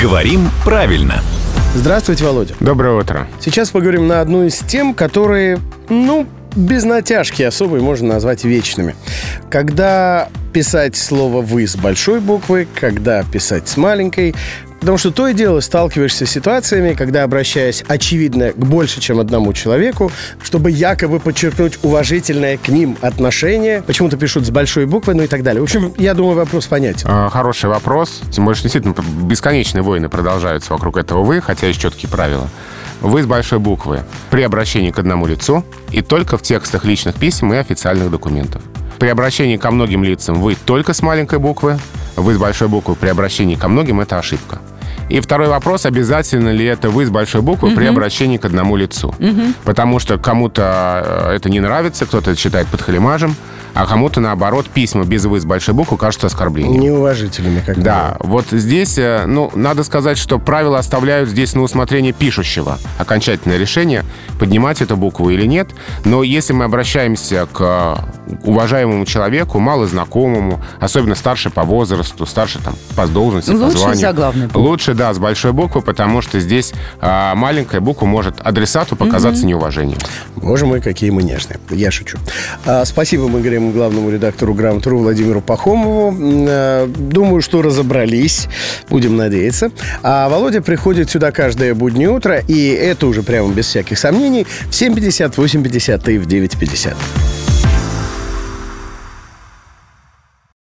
Говорим правильно. Здравствуйте, Володя. Доброе утро. Сейчас поговорим на одну из тем, которые, ну, без натяжки особой можно назвать вечными. Когда писать слово «вы» с большой буквы, когда писать с маленькой, Потому что то и дело сталкиваешься с ситуациями, когда, обращаясь, очевидно, к больше, чем одному человеку, чтобы якобы подчеркнуть уважительное к ним отношение, почему-то пишут с большой буквы, ну и так далее. В общем, я думаю, вопрос понятен. А, хороший вопрос. Тем более, что действительно бесконечные войны продолжаются вокруг этого «вы», хотя есть четкие правила. «Вы» с большой буквы при обращении к одному лицу и только в текстах личных писем и официальных документов. При обращении ко многим лицам «вы» только с маленькой буквы, «вы» с большой буквы при обращении ко многим – это ошибка. И второй вопрос, обязательно ли это вы с большой буквы угу. при обращении к одному лицу. Угу. Потому что кому-то э, это не нравится, кто-то это считает подхалимажем, а кому-то, наоборот, письма без «вы» с большой буквы кажутся оскорблением. Неуважительными, как Да, вот здесь, э, ну, надо сказать, что правила оставляют здесь на усмотрение пишущего окончательное решение, поднимать эту букву или нет. Но если мы обращаемся к уважаемому человеку, малознакомому, особенно старше по возрасту, старше там по должности, лучше по званию. заглавной буквы. Лучше, да, с большой буквы, потому что здесь а, маленькая буква может адресату показаться угу. неуважением. Боже мой, какие мы нежные. Я шучу. А, спасибо, мы говорим главному редактору «Грамотру» Владимиру Пахомову. А, думаю, что разобрались. Будем надеяться. А Володя приходит сюда каждое буднее утро, и это уже прямо без всяких сомнений, в 7.50, 8.50 и в 9.50.